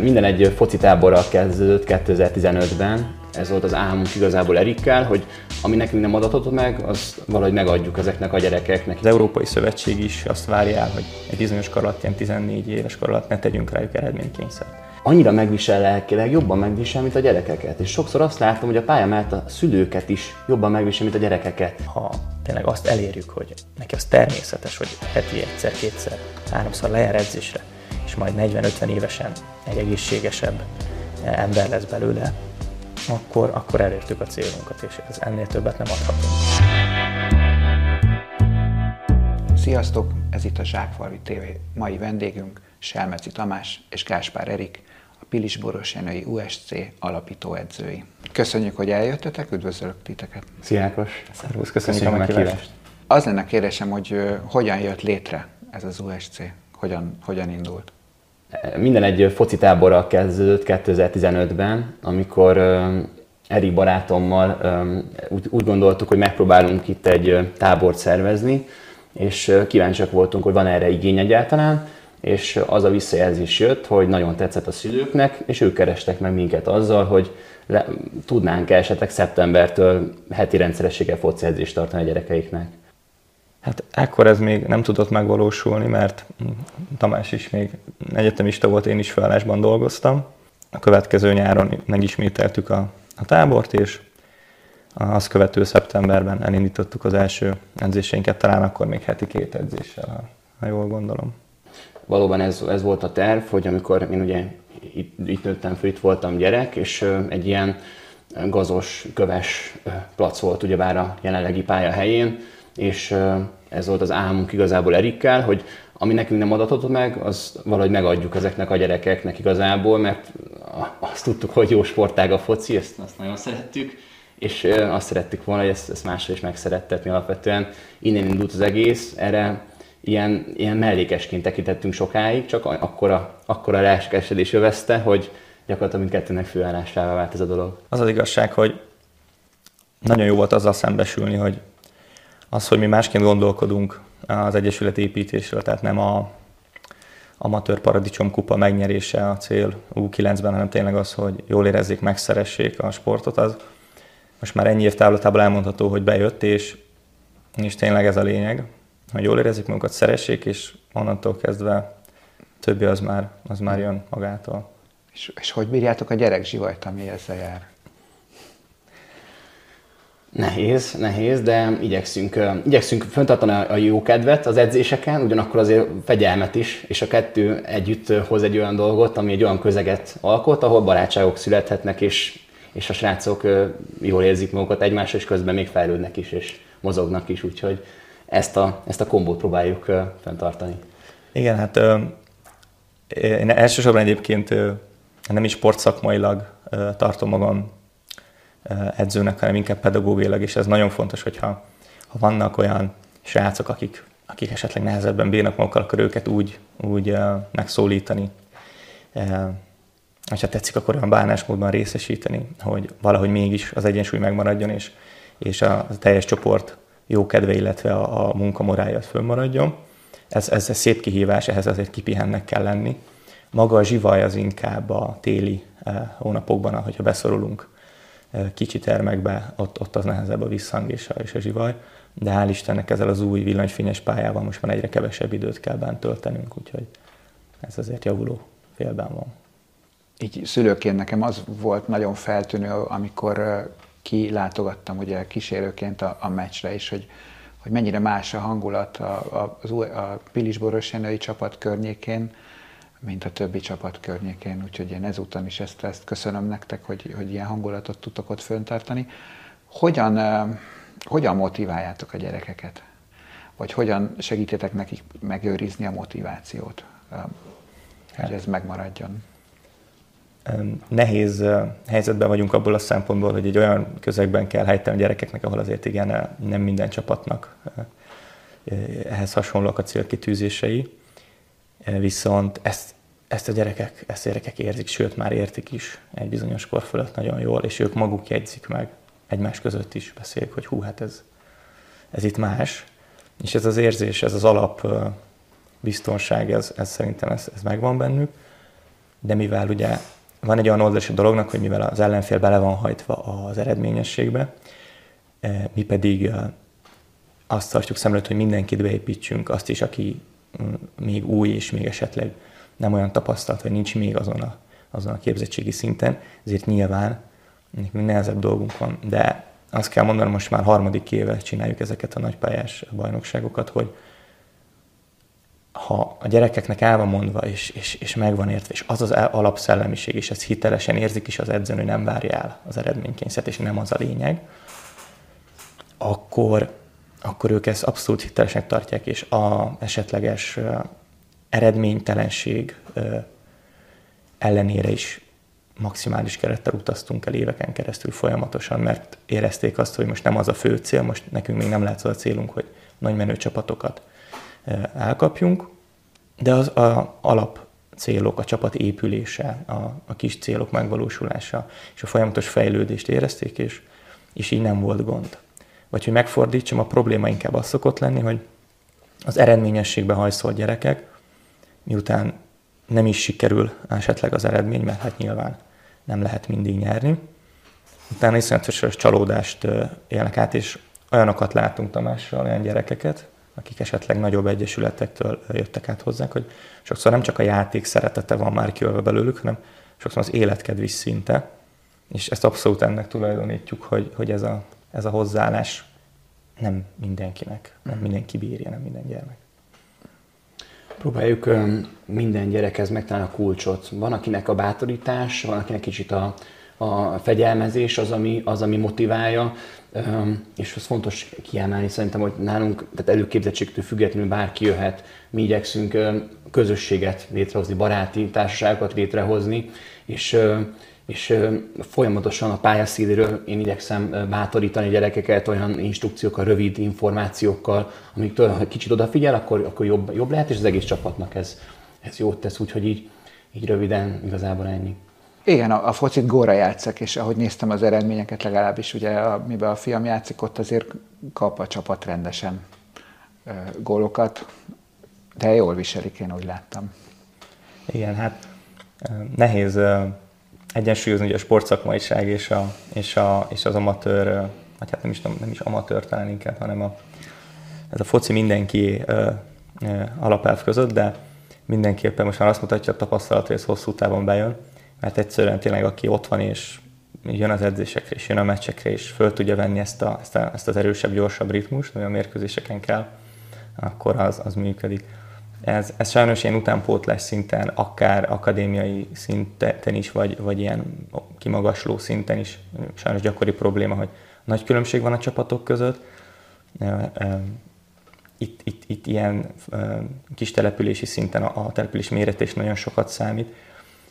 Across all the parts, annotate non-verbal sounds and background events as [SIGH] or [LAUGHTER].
Minden egy foci táborral kezdődött 2015-ben. Ez volt az álmunk igazából Erikkel, hogy ami nekünk nem adatott meg, az valahogy megadjuk ezeknek a gyerekeknek. Az Európai Szövetség is azt várja el, hogy egy bizonyos kor alatt, ilyen 14 éves kor alatt ne tegyünk rájuk eredménykényszert. Annyira megvisel lelkileg, jobban megvisel, mint a gyerekeket. És sokszor azt látom, hogy a pálya mellett a szülőket is jobban megvisel, mint a gyerekeket. Ha tényleg azt elérjük, hogy neki az természetes, hogy heti egyszer, kétszer, háromszor lejár edzésre, és majd 40-50 évesen egy egészségesebb ember lesz belőle, akkor, akkor elértük a célunkat, és ez ennél többet nem adhatunk. Sziasztok! Ez itt a Zsákfalvi TV. Mai vendégünk Selmeci Tamás és Gáspár Erik, a Pilis Boros Jenői USC alapítóedzői. Köszönjük, hogy eljöttetek, üdvözlök titeket! Szia Ákos! Szervusz, köszönjük, Köszönjük a a meghívást! Az lenne kérdésem, hogy hogyan jött létre ez az USC? Hogyan, hogyan indult? Minden egy foci táborral kezdődött 2015-ben, amikor Erik barátommal úgy, gondoltuk, hogy megpróbálunk itt egy tábort szervezni, és kíváncsiak voltunk, hogy van erre igény egyáltalán, és az a visszajelzés jött, hogy nagyon tetszett a szülőknek, és ők kerestek meg minket azzal, hogy le, tudnánk esetleg szeptembertől heti rendszerességgel foci edzést tartani a gyerekeiknek. Hát ekkor ez még nem tudott megvalósulni, mert Tamás is még egyetemista volt, én is felállásban dolgoztam. A következő nyáron megismételtük a, a tábort, és azt követő szeptemberben elindítottuk az első edzéseinket, talán akkor még heti két edzéssel, ha, ha jól gondolom. valóban ez, ez volt a terv, hogy amikor én ugye itt, itt nőttem föl, itt voltam gyerek, és egy ilyen gazos, köves plac volt ugyebár a jelenlegi pálya helyén, és ez volt az álmunk igazából Erikkel, hogy ami nekünk nem adatott meg, az valahogy megadjuk ezeknek a gyerekeknek igazából, mert azt tudtuk, hogy jó sportág a foci, ezt azt nagyon szerettük, és azt szerettük volna, hogy ezt, ezt másra is megszerettetni alapvetően. Innen indult az egész, erre ilyen, ilyen mellékesként tekintettünk sokáig, csak akkora, akkora lelkesedés övezte, hogy gyakorlatilag mindkettőnek főállásává vált ez a dolog. Az az igazság, hogy nagyon jó volt azzal szembesülni, hogy az, hogy mi másként gondolkodunk az Egyesület építésről, tehát nem a amatőr paradicsom kupa megnyerése a cél U9-ben, hanem tényleg az, hogy jól érezzék, megszeressék a sportot, az most már ennyi év távlatából elmondható, hogy bejött, és, és tényleg ez a lényeg, hogy jól érezzék magukat, szeressék, és onnantól kezdve többi az már, az már jön magától. És, és hogy bírjátok a gyerek zsivajt, ami ezzel jár? Nehéz, nehéz, de igyekszünk, igyekszünk föntartani a jó kedvet az edzéseken, ugyanakkor azért fegyelmet is, és a kettő együtt hoz egy olyan dolgot, ami egy olyan közeget alkot, ahol barátságok születhetnek, és, és a srácok jól érzik magukat egymásra, és közben még fejlődnek is, és mozognak is, úgyhogy ezt a, ezt a kombót próbáljuk fenntartani. Igen, hát én elsősorban egyébként nem is sportszakmailag tartom magam edzőnek, hanem inkább pedagógiailag, és ez nagyon fontos, hogyha ha vannak olyan srácok, akik, akik esetleg nehezebben bírnak magukkal, akkor őket úgy, úgy ö, megszólítani, ö, hogyha tetszik, akkor olyan bánásmódban részesíteni, hogy valahogy mégis az egyensúly megmaradjon, és, és a, teljes csoport jó kedve, illetve a, a munkamorája fönnmaradjon. Ez, ez egy szép kihívás, ehhez azért kipihennek kell lenni. Maga a zsivaj az inkább a téli eh, hónapokban, ahogyha beszorulunk eh, kicsi termekbe, ott, ott az nehezebb a visszhang és a, és a zsivaj. De hál' Istennek ezzel az új villanyfényes pályával most már egyre kevesebb időt kell bent töltenünk, úgyhogy ez azért javuló félben van. Így szülőként nekem az volt nagyon feltűnő, amikor kilátogattam ugye kísérőként a, a meccsre is, hogy, hogy mennyire más a hangulat a, a, a Pilisboros Jenői csapat környékén, mint a többi csapat környékén, úgyhogy én ezúton is ezt, ezt köszönöm nektek, hogy, hogy ilyen hangulatot tudtok ott föntartani. Hogyan, hogyan motiváljátok a gyerekeket? Vagy hogyan segítetek nekik megőrizni a motivációt, hogy ez megmaradjon? Nehéz helyzetben vagyunk abból a szempontból, hogy egy olyan közegben kell helytelni a gyerekeknek, ahol azért igen, nem minden csapatnak ehhez hasonlóak a célkitűzései. Ö, Viszont ezt, ezt a gyerekek, ezt a gyerekek érzik, sőt már értik is egy bizonyos kor fölött nagyon jól, és ők maguk jegyzik meg, egymás között is beszélik, hogy hú, hát ez, ez itt más. És ez az érzés, ez az alap biztonság, ez, ez szerintem ez, ez megvan bennük de mivel ugye van egy olyan oldalás a dolognak, hogy mivel az ellenfél bele van hajtva az eredményességbe, mi pedig azt tartjuk szem hogy mindenkit beépítsünk, azt is, aki még új és még esetleg nem olyan tapasztalt, vagy nincs még azon a, azon a képzettségi szinten, ezért nyilván nekünk nehezebb dolgunk van. De azt kell mondanom, most már harmadik éve csináljuk ezeket a nagypályás bajnokságokat, hogy ha a gyerekeknek el van mondva, és, és, és megvan értve, és az az alapszellemiség, és ez hitelesen érzik is az edzőn, hogy nem várja el az eredménykényszert, és nem az a lényeg, akkor, akkor ők ezt abszolút hitelesnek tartják, és a esetleges eredménytelenség ellenére is maximális kerettel utaztunk el éveken keresztül folyamatosan, mert érezték azt, hogy most nem az a fő cél, most nekünk még nem lehet az a célunk, hogy nagy menő csapatokat elkapjunk, de az a alap célok, a csapat épülése, a, a kis célok megvalósulása és a folyamatos fejlődést érezték, és, és így nem volt gond. Vagy hogy megfordítsam, a probléma inkább az szokott lenni, hogy az eredményességbe hajszolt gyerekek, miután nem is sikerül esetleg az eredmény, mert hát nyilván nem lehet mindig nyerni, utána iszonyatos csalódást élnek át, és olyanokat látunk Tamással, olyan gyerekeket, akik esetleg nagyobb egyesületektől jöttek át hozzánk, hogy sokszor nem csak a játék szeretete van már kiölve belőlük, hanem sokszor az életkedv szinte, és ezt abszolút ennek tulajdonítjuk, hogy, hogy ez, a, ez a hozzáállás nem mindenkinek, nem mindenki bírja, nem minden gyermek. Próbáljuk minden gyerekhez megtalálni a kulcsot. Van, akinek a bátorítás, van, akinek kicsit a, a fegyelmezés az, ami, az, ami motiválja, és az fontos kiemelni szerintem, hogy nálunk, tehát előképzettségtől függetlenül bárki jöhet, mi igyekszünk közösséget létrehozni, baráti társaságokat létrehozni, és és folyamatosan a pályaszínéről én igyekszem bátorítani a gyerekeket olyan instrukciókkal, rövid információkkal, amiktől, ha kicsit odafigyel, akkor, akkor jobb, jobb lehet, és az egész csapatnak ez, ez jót tesz, úgyhogy így, így röviden igazából ennyi. Igen, a, a focit góra játszak, és ahogy néztem az eredményeket, legalábbis ugye, amiben a fiam játszik, ott azért kap a csapat rendesen gólokat, de jól viselik, én úgy láttam. Igen, hát nehéz egyensúlyozni ugye a sportszakmaiság és, a, és, a, és az amatőr, vagy hát nem is, nem, is amatőr talán inkább, hanem a, ez a foci mindenki ö, ö, alapelv között, de mindenképpen most már azt mutatja a tapasztalat, hogy ez hosszú távon bejön, mert egyszerűen tényleg aki ott van és jön az edzésekre és jön a meccsekre és föl tudja venni ezt, a, ezt, a, ezt az erősebb, gyorsabb ritmust, ami a mérkőzéseken kell, akkor az, az működik. Ez, ez sajnos ilyen utánpótlás szinten, akár akadémiai szinten is, vagy, vagy ilyen kimagasló szinten is sajnos gyakori probléma, hogy nagy különbség van a csapatok között. Itt, itt, itt ilyen kis települési szinten a, a település méretés nagyon sokat számít,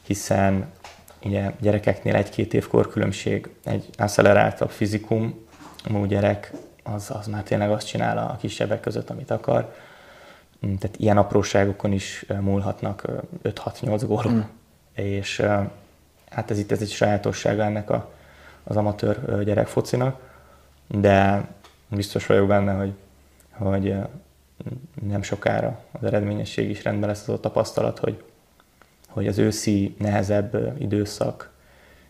hiszen ugye gyerekeknél egy-két év korkülönbség, egy acceleráltabb fizikum, gyerek, az, az már tényleg azt csinál a kisebbek között, amit akar tehát ilyen apróságokon is múlhatnak 5-6-8 gólok. Mm. És hát ez itt ez egy sajátossága ennek a, az amatőr gyerek focinak, de biztos vagyok benne, hogy, hogy nem sokára az eredményesség is rendben lesz az a tapasztalat, hogy, hogy az őszi nehezebb időszak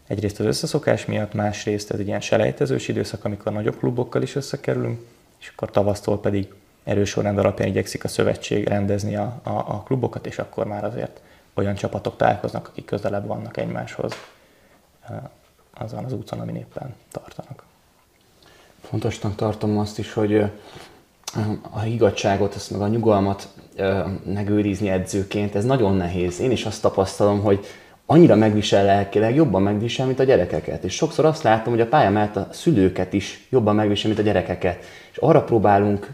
egyrészt az összeszokás miatt, másrészt ez egy ilyen selejtezős időszak, amikor nagyobb klubokkal is összekerülünk, és akkor tavasztól pedig erős sorrend alapján igyekszik a szövetség rendezni a, a, a klubokat, és akkor már azért olyan csapatok találkoznak, akik közelebb vannak egymáshoz azon az úton, amin éppen tartanak. Fontosnak tartom azt is, hogy a higgadságot, azt meg a nyugalmat megőrizni edzőként, ez nagyon nehéz. Én is azt tapasztalom, hogy annyira megvisel lelkileg, jobban megvisel, mint a gyerekeket. És sokszor azt látom, hogy a pálya mellett a szülőket is jobban megvisel, mint a gyerekeket. És arra próbálunk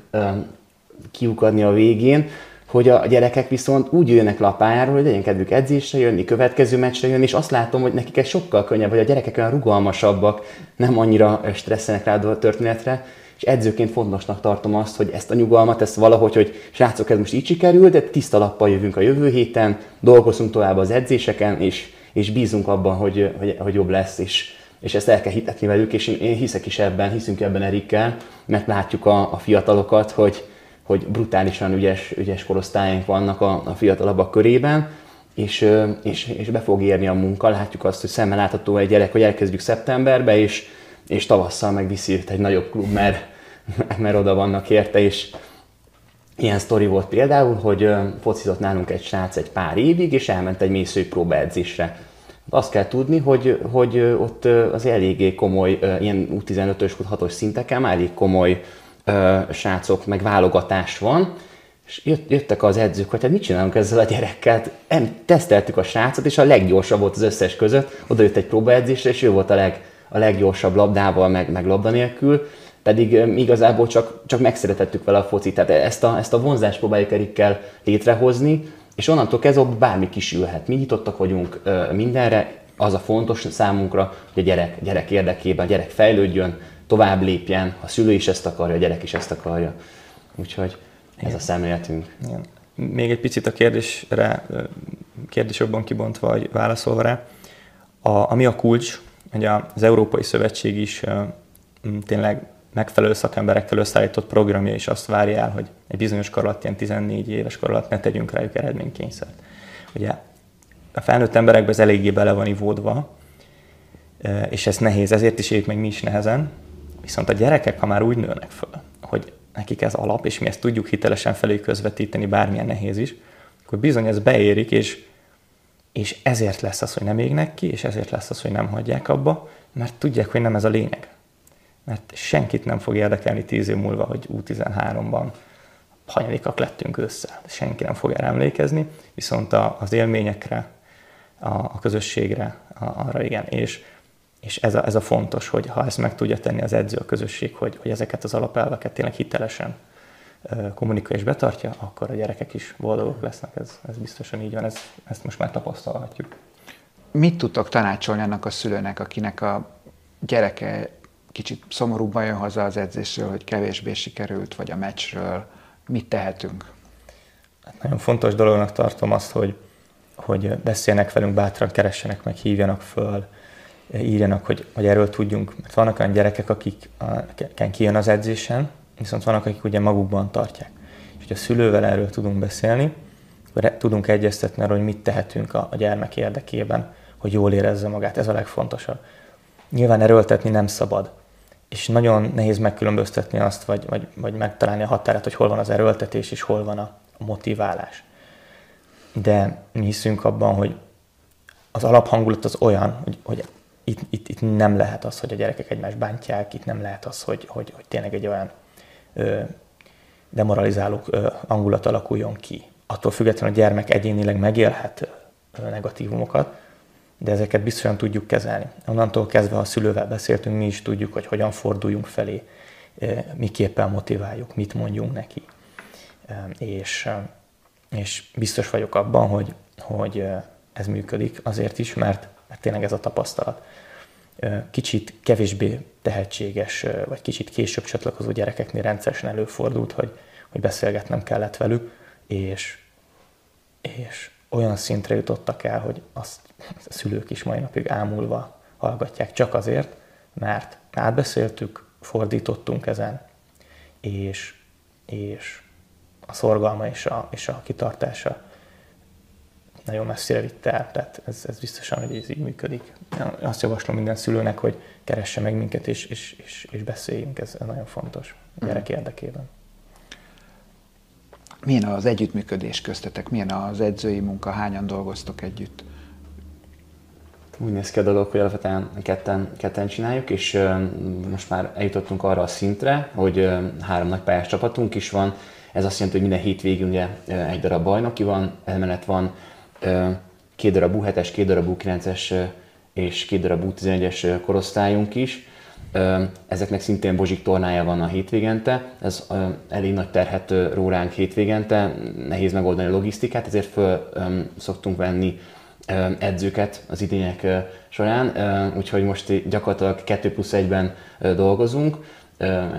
kiukadni a végén, hogy a gyerekek viszont úgy jönnek pályáról, hogy legyen kedvük edzésre jönni, következő meccsre jönni, és azt látom, hogy nekik ez sokkal könnyebb, hogy a gyerekek olyan rugalmasabbak, nem annyira stresszenek rá a történetre, és edzőként fontosnak tartom azt, hogy ezt a nyugalmat, ezt valahogy, hogy srácok, ez most így sikerült, de tiszta lappal jövünk a jövő héten, dolgozunk tovább az edzéseken, és, és bízunk abban, hogy, hogy, hogy jobb lesz, és, és ezt el kell hitetni velük, és én hiszek is ebben, hiszünk ebben Erikkel, mert látjuk a, a fiatalokat, hogy, hogy brutálisan ügyes, ügyes korosztályaink vannak a, a fiatalabbak körében, és, és, és be fog érni a munka. Látjuk azt, hogy szemmel látható egy gyerek, hogy elkezdjük szeptemberbe, és, és tavasszal megviszi őt egy nagyobb klub, mert, [LAUGHS] mert oda vannak érte, és ilyen sztori volt például, hogy focizott nálunk egy srác egy pár évig, és elment egy mészői próbaedzésre. Azt kell tudni, hogy, hogy ott az eléggé komoly, ilyen U15-ös, U6-os szinteken elég komoly srácok, meg válogatás van, és jöttek az edzők, hogy hát mit csinálunk ezzel a gyerekkel? Hát, teszteltük a srácot, és a leggyorsabb volt az összes között. Oda jött egy próbaedzésre, és ő volt a, leg, a leggyorsabb labdával, meg, meg labda nélkül. Pedig igazából csak, csak megszeretettük vele a focit. Tehát ezt a, ezt a vonzást próbáljuk Erikkel létrehozni, és onnantól kezdve bármi kisülhet. Mi nyitottak vagyunk mindenre, az a fontos számunkra, hogy a gyerek, gyerek érdekében, a gyerek fejlődjön, tovább lépjen, a szülő is ezt akarja, a gyerek is ezt akarja. Úgyhogy ez a szemléletünk. Igen. Még egy picit a kérdésre, kérdés jobban kibontva, vagy válaszolva rá. A, ami a kulcs, hogy az Európai Szövetség is tényleg megfelelő szakemberekkel összeállított programja is azt várja el, hogy egy bizonyos kor alatt, ilyen 14 éves kor alatt ne tegyünk rájuk eredménykényszert. Ugye a felnőtt emberekben ez eléggé bele van ivódva, és ez nehéz, ezért is éljük meg mi is nehezen, viszont a gyerekek, ha már úgy nőnek föl, hogy nekik ez alap, és mi ezt tudjuk hitelesen felé közvetíteni, bármilyen nehéz is, akkor bizony ez beérik, és, és ezért lesz az, hogy nem égnek ki, és ezért lesz az, hogy nem hagyják abba, mert tudják, hogy nem ez a lényeg. Mert senkit nem fog érdekelni tíz év múlva, hogy U13-ban hanyadikak lettünk össze. Senki nem fog emlékezni, viszont az élményekre, a, közösségre, arra igen. És és ez a, ez a fontos, hogy ha ezt meg tudja tenni az edző, a közösség, hogy, hogy ezeket az alapelveket tényleg hitelesen kommunikálja és betartja, akkor a gyerekek is boldogok lesznek. Ez, ez biztosan így van, ez, ezt most már tapasztalhatjuk. Mit tudtok tanácsolni annak a szülőnek, akinek a gyereke kicsit szomorúbban jön haza az edzésről, hogy kevésbé sikerült, vagy a meccsről? Mit tehetünk? Hát nagyon fontos dolognak tartom azt, hogy, hogy beszélnek velünk bátran, keressenek meg, hívjanak föl, írjanak, hogy, hogy erről tudjunk. Mert vannak olyan gyerekek, akik kijön az edzésen, viszont vannak, akik ugye magukban tartják. És hogy a szülővel erről tudunk beszélni, akkor tudunk egyeztetni arról, hogy mit tehetünk a, a gyermek érdekében, hogy jól érezze magát. Ez a legfontosabb. Nyilván erőltetni nem szabad. És nagyon nehéz megkülönböztetni azt, vagy, vagy, vagy megtalálni a határát, hogy hol van az erőltetés, és hol van a, a motiválás. De mi hiszünk abban, hogy az alaphangulat az olyan, hogy, hogy itt, itt, itt nem lehet az, hogy a gyerekek egymást bántják, itt nem lehet az, hogy, hogy, hogy tényleg egy olyan ö, demoralizáló ö, hangulat alakuljon ki. Attól függetlenül a gyermek egyénileg megélhet ö, negatívumokat, de ezeket biztosan tudjuk kezelni. Onnantól kezdve, ha a szülővel beszéltünk, mi is tudjuk, hogy hogyan forduljunk felé, miképpen motiváljuk, mit mondjunk neki. És, és biztos vagyok abban, hogy, hogy ez működik azért is, mert, mert tényleg ez a tapasztalat. Kicsit kevésbé tehetséges, vagy kicsit később csatlakozó gyerekeknél rendszeresen előfordult, hogy, hogy beszélgetnem kellett velük, és, és olyan szintre jutottak el, hogy azt a szülők is mai napig ámulva hallgatják csak azért, mert átbeszéltük, fordítottunk ezen, és, és a szorgalma és a, és a kitartása nagyon messzire vitte el, tehát ez, ez biztosan, hogy ez így működik. Azt javaslom minden szülőnek, hogy keresse meg minket, és, és, és, és beszéljünk, ez, ez nagyon fontos a gyerek mm. érdekében. Milyen az együttműködés köztetek? Milyen az edzői munka? Hányan dolgoztok együtt? Úgy néz ki a dolog, hogy alapvetően ketten, ketten csináljuk, és most már eljutottunk arra a szintre, hogy uh, három nagy pályás csapatunk is van. Ez azt jelenti, hogy minden hétvégén ugye egy darab bajnoki van, emellett van két darab U7-es, két darab U9-es és két darab U11-es korosztályunk is. Ezeknek szintén Bozsik tornája van a hétvégente, ez elég nagy terhet ró ránk hétvégente, nehéz megoldani a logisztikát, ezért föl szoktunk venni edzőket az idények során, úgyhogy most gyakorlatilag 2 plusz 1-ben dolgozunk,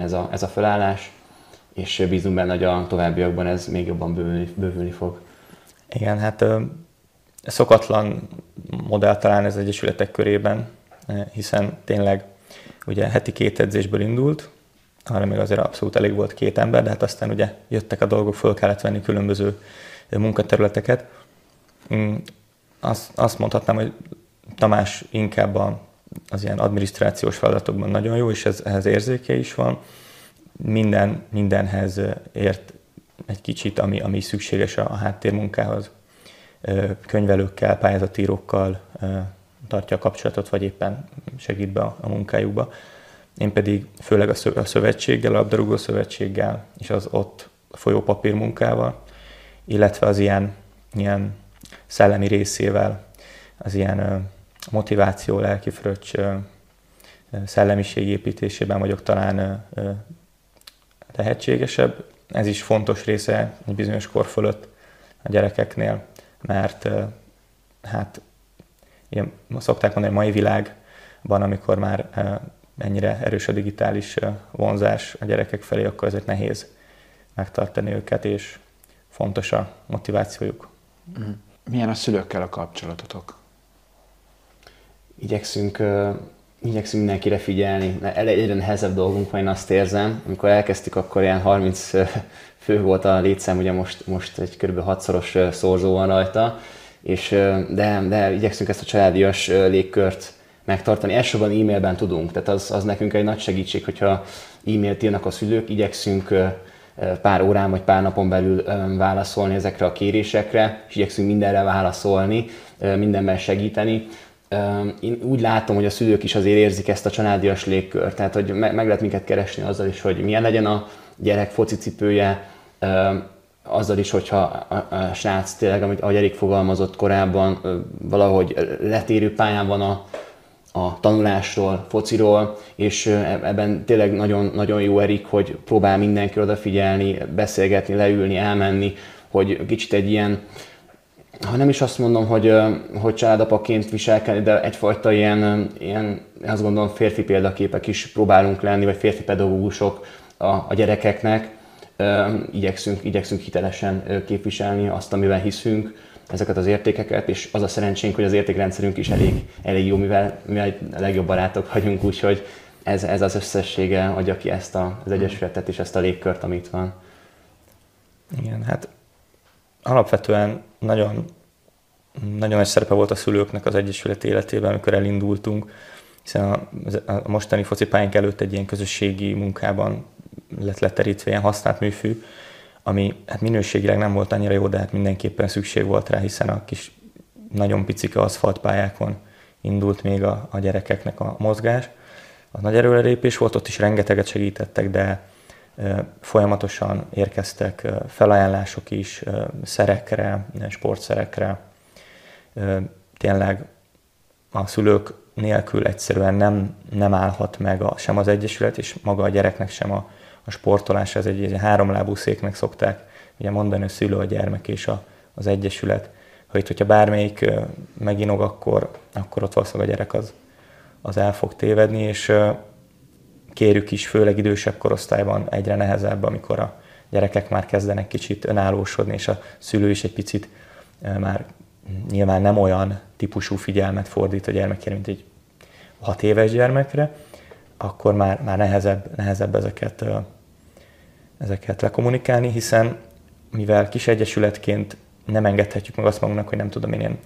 ez a, ez a felállás, és bízunk benne, hogy a továbbiakban ez még jobban bővülni, bővülni fog. Igen, hát szokatlan modell talán ez egyesületek körében, eh, hiszen tényleg ugye heti két edzésből indult, arra még azért abszolút elég volt két ember, de hát aztán ugye jöttek a dolgok, föl kellett venni különböző eh, munkaterületeket. Mm, azt, azt mondhatnám, hogy Tamás inkább a, az ilyen adminisztrációs feladatokban nagyon jó, és ez, ehhez érzéke is van. Minden, mindenhez ért egy kicsit, ami, ami szükséges a, a háttérmunkához. Könyvelőkkel, pályázatírókkal tartja a kapcsolatot, vagy éppen segít be a, munkájukba. Én pedig főleg a szövetséggel, a labdarúgó szövetséggel és az ott folyó papírmunkával, illetve az ilyen, ilyen szellemi részével, az ilyen motiváció, lelki fröccs, szellemiség építésében vagyok talán tehetségesebb. Ez is fontos része egy bizonyos kor fölött a gyerekeknél, mert hát ilyen, szokták mondani, a mai világban, amikor már ennyire erős a digitális vonzás a gyerekek felé, akkor ezért nehéz megtartani őket, és fontos a motivációjuk. Mm. Milyen a szülőkkel a kapcsolatotok? Igyekszünk, igyekszünk mindenkire figyelni. Egyre nehezebb dolgunk van, én azt érzem. Amikor elkezdtük, akkor ilyen 30 fő volt a létszám, ugye most, most egy kb. hatszoros szorzó van rajta, és, de, de igyekszünk ezt a családias légkört megtartani. Elsősorban e-mailben tudunk, tehát az, az nekünk egy nagy segítség, hogyha e-mailt írnak a szülők, igyekszünk pár órán vagy pár napon belül válaszolni ezekre a kérésekre, és igyekszünk mindenre válaszolni, mindenben segíteni. Én úgy látom, hogy a szülők is azért érzik ezt a családias légkört, tehát hogy meg lehet minket keresni azzal is, hogy milyen legyen a gyerek focicipője, azzal is, hogyha a, a srác tényleg, amit ahogy Erik fogalmazott korábban, valahogy letérő pályán van a, a tanulásról, fociról, és ebben tényleg nagyon, nagyon jó Erik, hogy próbál mindenki odafigyelni, beszélgetni, leülni, elmenni, hogy kicsit egy ilyen, ha nem is azt mondom, hogy, hogy családapaként viselkedni, de egyfajta ilyen, ilyen, azt gondolom férfi példaképek is próbálunk lenni, vagy férfi pedagógusok a, a gyerekeknek, igyekszünk, igyekszünk hitelesen képviselni azt, amivel hiszünk, ezeket az értékeket, és az a szerencsénk, hogy az értékrendszerünk is elég, elég jó, mivel, mivel a legjobb barátok vagyunk, úgyhogy ez, ez az összessége adja ki ezt a, az Egyesületet és ezt a légkört, amit van. Igen, hát alapvetően nagyon, nagyon nagy szerepe volt a szülőknek az Egyesület életében, amikor elindultunk, hiszen a, a mostani focipályánk előtt egy ilyen közösségi munkában lett leterítve ilyen használt műfű, ami hát minőségileg nem volt annyira jó, de hát mindenképpen szükség volt rá, hiszen a kis nagyon picike aszfaltpályákon indult még a, a gyerekeknek a mozgás. Az nagy erőrelépés volt, ott is rengeteget segítettek, de folyamatosan érkeztek felajánlások is szerekre, sportszerekre. Tényleg a szülők nélkül egyszerűen nem, nem állhat meg a, sem az Egyesület, és maga a gyereknek sem a, a sportolás, ez egy, egy háromlábú széknek szokták ugye mondani a szülő, a gyermek és a, az egyesület, hogy hogyha bármelyik meginog, akkor, akkor ott valószínűleg a gyerek az, az el fog tévedni, és kérjük is, főleg idősebb korosztályban egyre nehezebb, amikor a gyerekek már kezdenek kicsit önállósodni, és a szülő is egy picit már nyilván nem olyan típusú figyelmet fordít a gyermekére, mint egy hat éves gyermekre, akkor már, már nehezebb, nehezebb ezeket, ezeket lekommunikálni, hiszen mivel kis egyesületként nem engedhetjük meg azt magunknak, hogy nem tudom én ilyen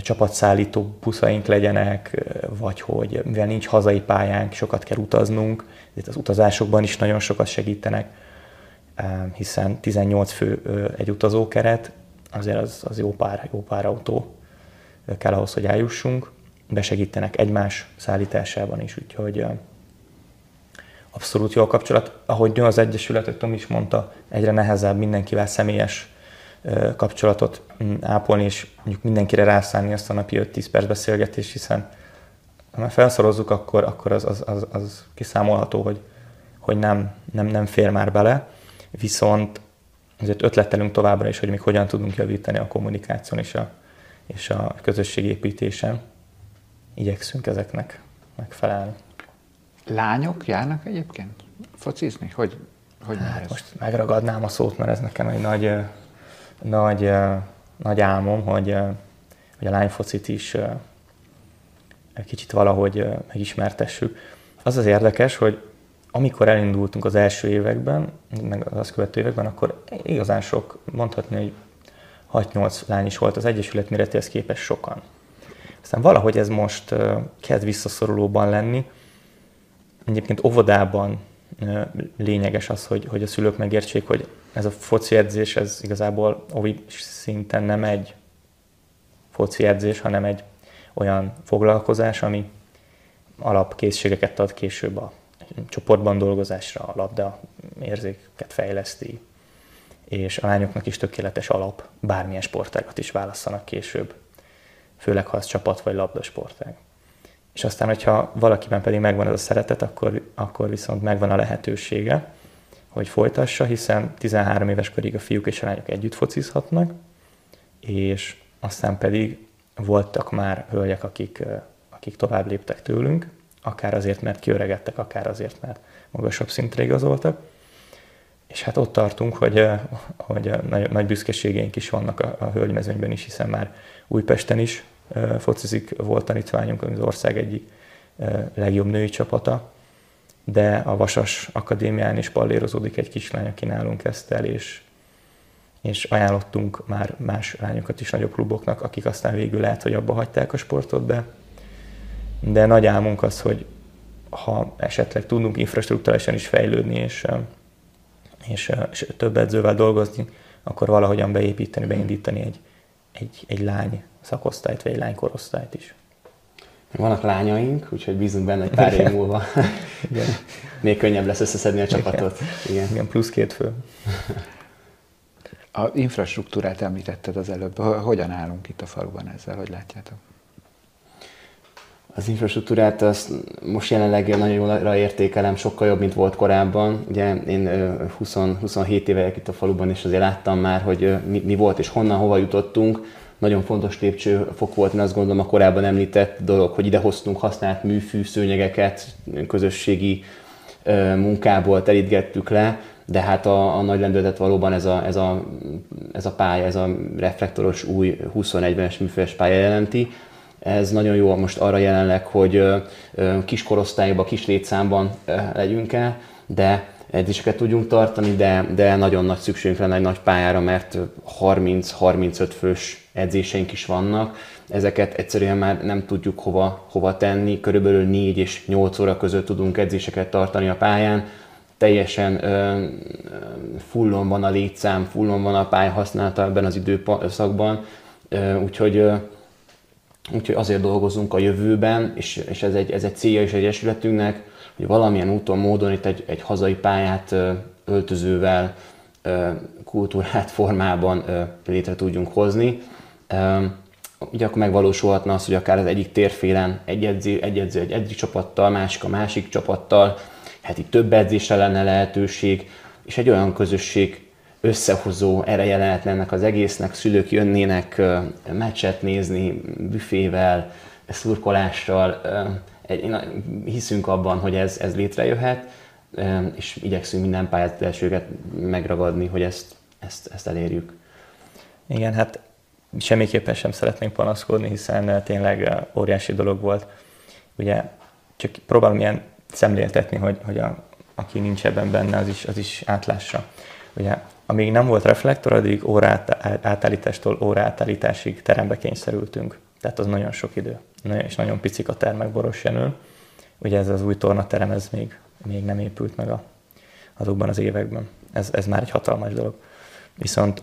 csapatszállító buszaink legyenek, vagy hogy mivel nincs hazai pályánk, sokat kell utaznunk, itt az utazásokban is nagyon sokat segítenek, hiszen 18 fő egy utazókeret, azért az, az jó, pár, jó pár autó kell ahhoz, hogy eljussunk, besegítenek egymás szállításában is, úgyhogy abszolút jó a kapcsolat. Ahogy nő az Egyesület, Tom is mondta, egyre nehezebb mindenkivel személyes kapcsolatot mm, ápolni, és mondjuk mindenkire rászállni azt a napi 5-10 perc beszélgetés, hiszen ha már felszorozzuk, akkor, akkor az, az, az, az kiszámolható, hogy, hogy nem, nem, nem fér már bele. Viszont azért ötletelünk továbbra is, hogy még hogyan tudunk javítani a kommunikáción és a, és a közösségépítésen. Igyekszünk ezeknek megfelelni. Lányok járnak egyébként focizni? Hogy, hogy hát ez? most megragadnám a szót, mert ez nekem egy nagy, nagy, nagy álmom, hogy, hogy a lányfocit is kicsit valahogy megismertessük. Az az érdekes, hogy amikor elindultunk az első években, meg az követő években, akkor igazán sok, mondhatni, hogy 6-8 lány is volt az Egyesület méretéhez képest sokan. Aztán valahogy ez most kezd visszaszorulóban lenni. Egyébként óvodában lényeges az, hogy, hogy a szülők megértsék, hogy ez a foci edzés, ez igazából ovi szinten nem egy foci edzés, hanem egy olyan foglalkozás, ami alapkészségeket ad később a csoportban dolgozásra, a labda érzéket fejleszti, és a lányoknak is tökéletes alap, bármilyen sportágat is válasszanak később, főleg ha az csapat vagy labdasportág. És aztán, hogyha valakiben pedig megvan ez a szeretet, akkor, akkor viszont megvan a lehetősége, hogy folytassa, hiszen 13 éves korig a fiúk és a lányok együtt focizhatnak, és aztán pedig voltak már hölgyek, akik, akik tovább léptek tőlünk, akár azért, mert kiöregedtek, akár azért, mert magasabb szintre igazoltak. És hát ott tartunk, hogy, hogy nagy, nagy büszkeségeink is vannak a, a hölgymezőnyben is, hiszen már Újpesten is focizik, volt tanítványunk, az ország egyik legjobb női csapata, de a Vasas Akadémián is pallérozódik egy kislány, aki nálunk kezdte el, és, és ajánlottunk már más lányokat is nagyobb kluboknak, akik aztán végül lehet, hogy abba hagyták a sportot, de, de nagy álmunk az, hogy ha esetleg tudunk infrastruktúrálisan is fejlődni, és, és, és több edzővel dolgozni, akkor valahogyan beépíteni, beindítani egy, egy, egy lány szakosztályt, vagy egy lánykorosztályt is. Vannak lányaink, úgyhogy bízunk benne, hogy pár év múlva [LAUGHS] Igen. [LAUGHS] még könnyebb lesz összeszedni a csapatot. Igen, Igen plusz két fő. A infrastruktúrát említetted az előbb. Hogyan állunk itt a faluban ezzel, hogy látjátok? Az infrastruktúrát azt most jelenleg nagyon jól értékelem, sokkal jobb, mint volt korábban. Ugye én 20, 27 éve itt a faluban, és azért láttam már, hogy mi, mi volt és honnan, hova jutottunk nagyon fontos lépcsőfok volt, én azt gondolom a korábban említett dolog, hogy ide hoztunk használt műfű szőnyegeket, közösségi munkából terítgettük le, de hát a, a nagy lendületet valóban ez a, ez, a, ez a pálya, ez a reflektoros új 21-es műfős pálya jelenti. Ez nagyon jó most arra jelenleg, hogy kis korosztályban, kis létszámban legyünk el, de edzéseket tudjunk tartani, de, de nagyon nagy szükségünk lenne egy nagy pályára, mert 30-35 fős edzéseink is vannak. Ezeket egyszerűen már nem tudjuk hova, hova tenni, körülbelül 4 és 8 óra között tudunk edzéseket tartani a pályán, teljesen ö, fullon van a létszám, fullon van a pálya használata ebben az időszakban, ö, úgyhogy, ö, úgyhogy azért dolgozunk a jövőben, és, és ez, egy, ez egy célja is egyesületünknek, hogy valamilyen úton, módon itt egy, egy hazai pályát öltözővel, kultúrát formában létre tudjunk hozni. Ugye akkor megvalósulhatna az, hogy akár az egyik térfélen egy edző, egy edző egy egyik csapattal, másik a másik csapattal, itt több edzésre lenne lehetőség, és egy olyan közösség összehozó ereje lehetne ennek az egésznek, szülők jönnének meccset nézni büfével, szurkolással, hiszünk abban, hogy ez, ez létrejöhet, és igyekszünk minden pályázat elsőket megragadni, hogy ezt, ezt, ezt elérjük. Igen, hát semmiképpen sem szeretnénk panaszkodni, hiszen tényleg óriási dolog volt. Ugye csak próbálom ilyen szemléltetni, hogy, hogy a, aki nincs ebben benne, az is, az is átlássa. Ugye, amíg nem volt reflektor, addig óra átállítástól óra átállításig terembe kényszerültünk. Tehát az nagyon sok idő. És nagyon picik a termek Boros Jenőn. Ugye ez az új tornaterem, ez még, még nem épült meg a, azokban az években. Ez, ez már egy hatalmas dolog. Viszont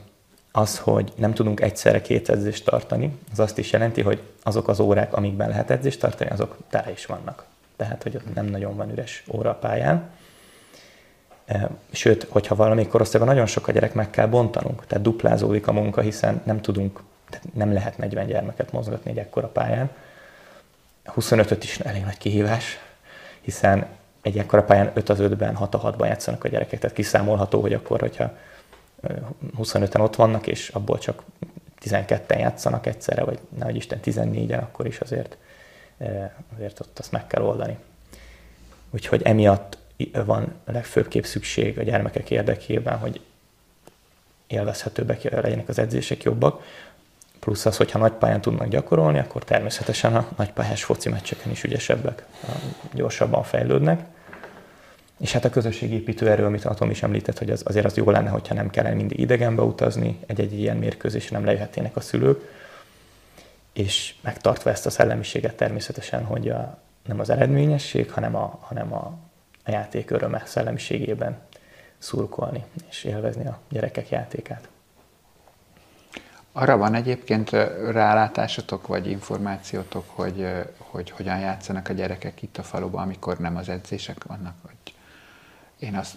az, hogy nem tudunk egyszerre két edzést tartani, az azt is jelenti, hogy azok az órák, amikben lehet edzést tartani, azok tele is vannak. Tehát, hogy ott nem nagyon van üres óra a pályán. Sőt, hogyha valamelyik korosztályban nagyon sok a gyerek, meg kell bontanunk, tehát duplázódik a munka, hiszen nem tudunk, tehát nem lehet 40 gyermeket mozgatni egy ekkora pályán. 25-öt is elég nagy kihívás, hiszen egy ekkora pályán 5 az 5-ben, 6 a 6-ban játszanak a gyerekek, tehát kiszámolható, hogy akkor, hogyha 25-en ott vannak, és abból csak 12-en játszanak egyszerre, vagy nehogy Isten 14-en, akkor is azért, azért ott azt meg kell oldani. Úgyhogy emiatt van a legfőbb szükség a gyermekek érdekében, hogy élvezhetőbbek legyenek az edzések jobbak, plusz az, hogyha nagy pályán tudnak gyakorolni, akkor természetesen a nagypályás foci meccseken is ügyesebbek, gyorsabban fejlődnek. És hát a közösségépítő erő, amit Atom is említett, hogy az, azért az jó lenne, hogyha nem kellene mindig idegenbe utazni, egy-egy ilyen mérkőzésre nem lejöhetnének a szülők, és megtartva ezt a szellemiséget természetesen, hogy a, nem az eredményesség, hanem a, hanem a, a játék öröme szellemiségében szurkolni és élvezni a gyerekek játékát. Arra van egyébként rálátásotok, vagy információtok, hogy, hogy hogyan játszanak a gyerekek itt a faluban, amikor nem az edzések vannak? Hogy én azt,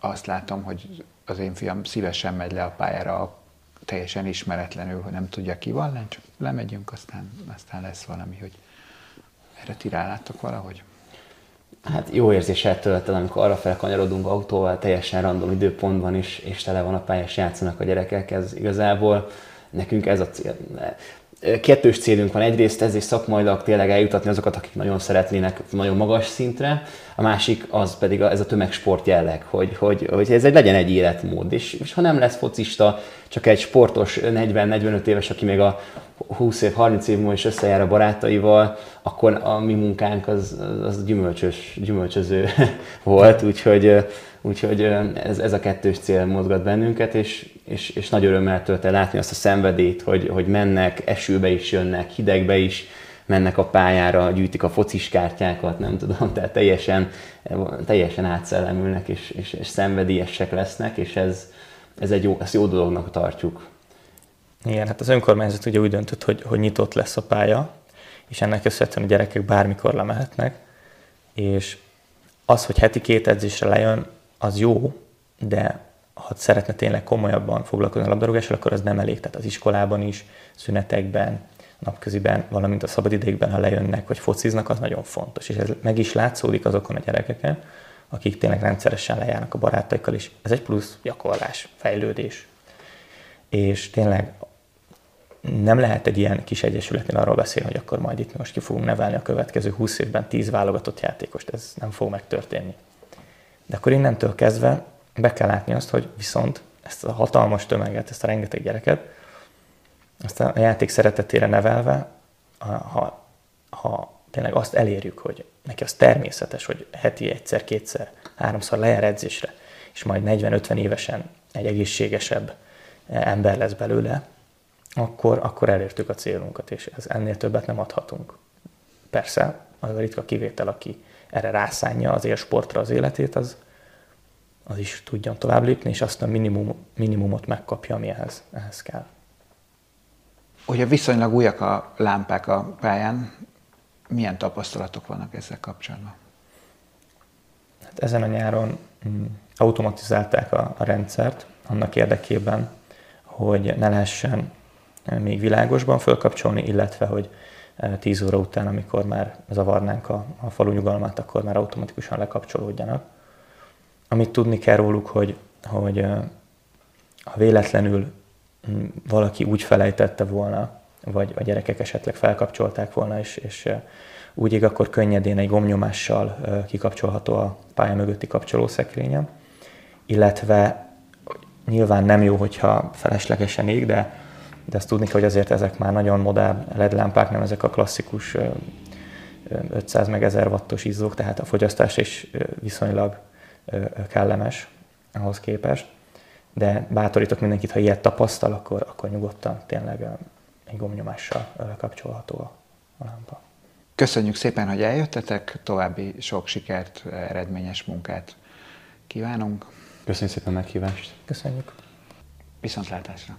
azt látom, hogy az én fiam szívesen megy le a pályára teljesen ismeretlenül, hogy nem tudja ki van, csak lemegyünk, aztán, aztán lesz valami, hogy erre ti rálátok valahogy? Hát jó érzéssel tölt el, amikor arra felkanyarodunk autóval, teljesen random időpontban is, és tele van a pályás játszanak a gyerekek, ez igazából nekünk ez a cél kettős célunk van. Egyrészt ez is szakmailag tényleg eljutatni azokat, akik nagyon szeretnének nagyon magas szintre, a másik az pedig ez a tömegsport jelleg, hogy, hogy, hogy ez egy, legyen egy életmód. És, és ha nem lesz focista, csak egy sportos 40-45 éves, aki még a 20 év, 30 év múlva is összejár a barátaival, akkor a mi munkánk az, az gyümölcsös, gyümölcsöző [LAUGHS] volt, úgyhogy, úgyhogy ez, ez a kettős cél mozgat bennünket, és, és, és nagy örömmel tölt el látni azt a szenvedét, hogy, hogy mennek, esőbe is jönnek, hidegbe is, mennek a pályára, gyűjtik a focis kártyákat, nem tudom, [LAUGHS] tehát teljesen, teljesen átszellemülnek, és, és, és szenvedélyesek lesznek, és ez, ez egy jó, ezt jó dolognak tartjuk. Igen, hát az önkormányzat ugye úgy döntött, hogy, hogy nyitott lesz a pálya, és ennek köszönhetően a gyerekek bármikor lemehetnek, és az, hogy heti két edzésre lejön, az jó, de ha szeretne tényleg komolyabban foglalkozni a labdarúgással, akkor az nem elég. Tehát az iskolában is, szünetekben, napköziben, valamint a szabadidékben, ha lejönnek, vagy fociznak, az nagyon fontos. És ez meg is látszódik azokon a gyerekeken, akik tényleg rendszeresen lejárnak a barátaikkal is. Ez egy plusz gyakorlás, fejlődés. És tényleg nem lehet egy ilyen kis egyesületnél arról beszélni, hogy akkor majd itt most ki fogunk nevelni a következő 20 évben 10 válogatott játékost. Ez nem fog megtörténni. De akkor innentől kezdve be kell látni azt, hogy viszont ezt a hatalmas tömeget, ezt a rengeteg gyereket, azt a játék szeretetére nevelve, ha, ha tényleg azt elérjük, hogy neki az természetes, hogy heti egyszer, kétszer, háromszor lejár edzésre, és majd 40-50 évesen egy egészségesebb ember lesz belőle, akkor, akkor elértük a célunkat, és ez ennél többet nem adhatunk. Persze, az a ritka kivétel, aki erre rászánja az élsportra az életét, az, az is tudjon tovább lépni, és azt a minimum, minimumot megkapja, ami ehhez, ehhez kell. Ugye viszonylag újak a lámpák a pályán, milyen tapasztalatok vannak ezzel kapcsolatban? Hát ezen a nyáron mm, automatizálták a, a rendszert annak érdekében, hogy ne lehessen még világosban fölkapcsolni, illetve hogy 10 óra után, amikor már zavarnánk a, a falu nyugalmát, akkor már automatikusan lekapcsolódjanak. Amit tudni kell róluk, hogy, hogy ha véletlenül valaki úgy felejtette volna, vagy a gyerekek esetleg felkapcsolták volna, és, és úgy ég, akkor könnyedén egy gomnyomással kikapcsolható a pálya mögötti kapcsolószekrényem, illetve nyilván nem jó, hogyha feleslegesen ég, de de azt tudni kell, hogy azért ezek már nagyon modern LED lámpák, nem ezek a klasszikus 500 meg 1000 wattos izzók, tehát a fogyasztás is viszonylag kellemes ahhoz képest. De bátorítok mindenkit, ha ilyet tapasztal, akkor, akkor nyugodtan tényleg egy gomnyomással kapcsolható a, a lámpa. Köszönjük szépen, hogy eljöttetek, további sok sikert, eredményes munkát kívánunk. Köszönjük szépen a meghívást. Köszönjük. Viszontlátásra!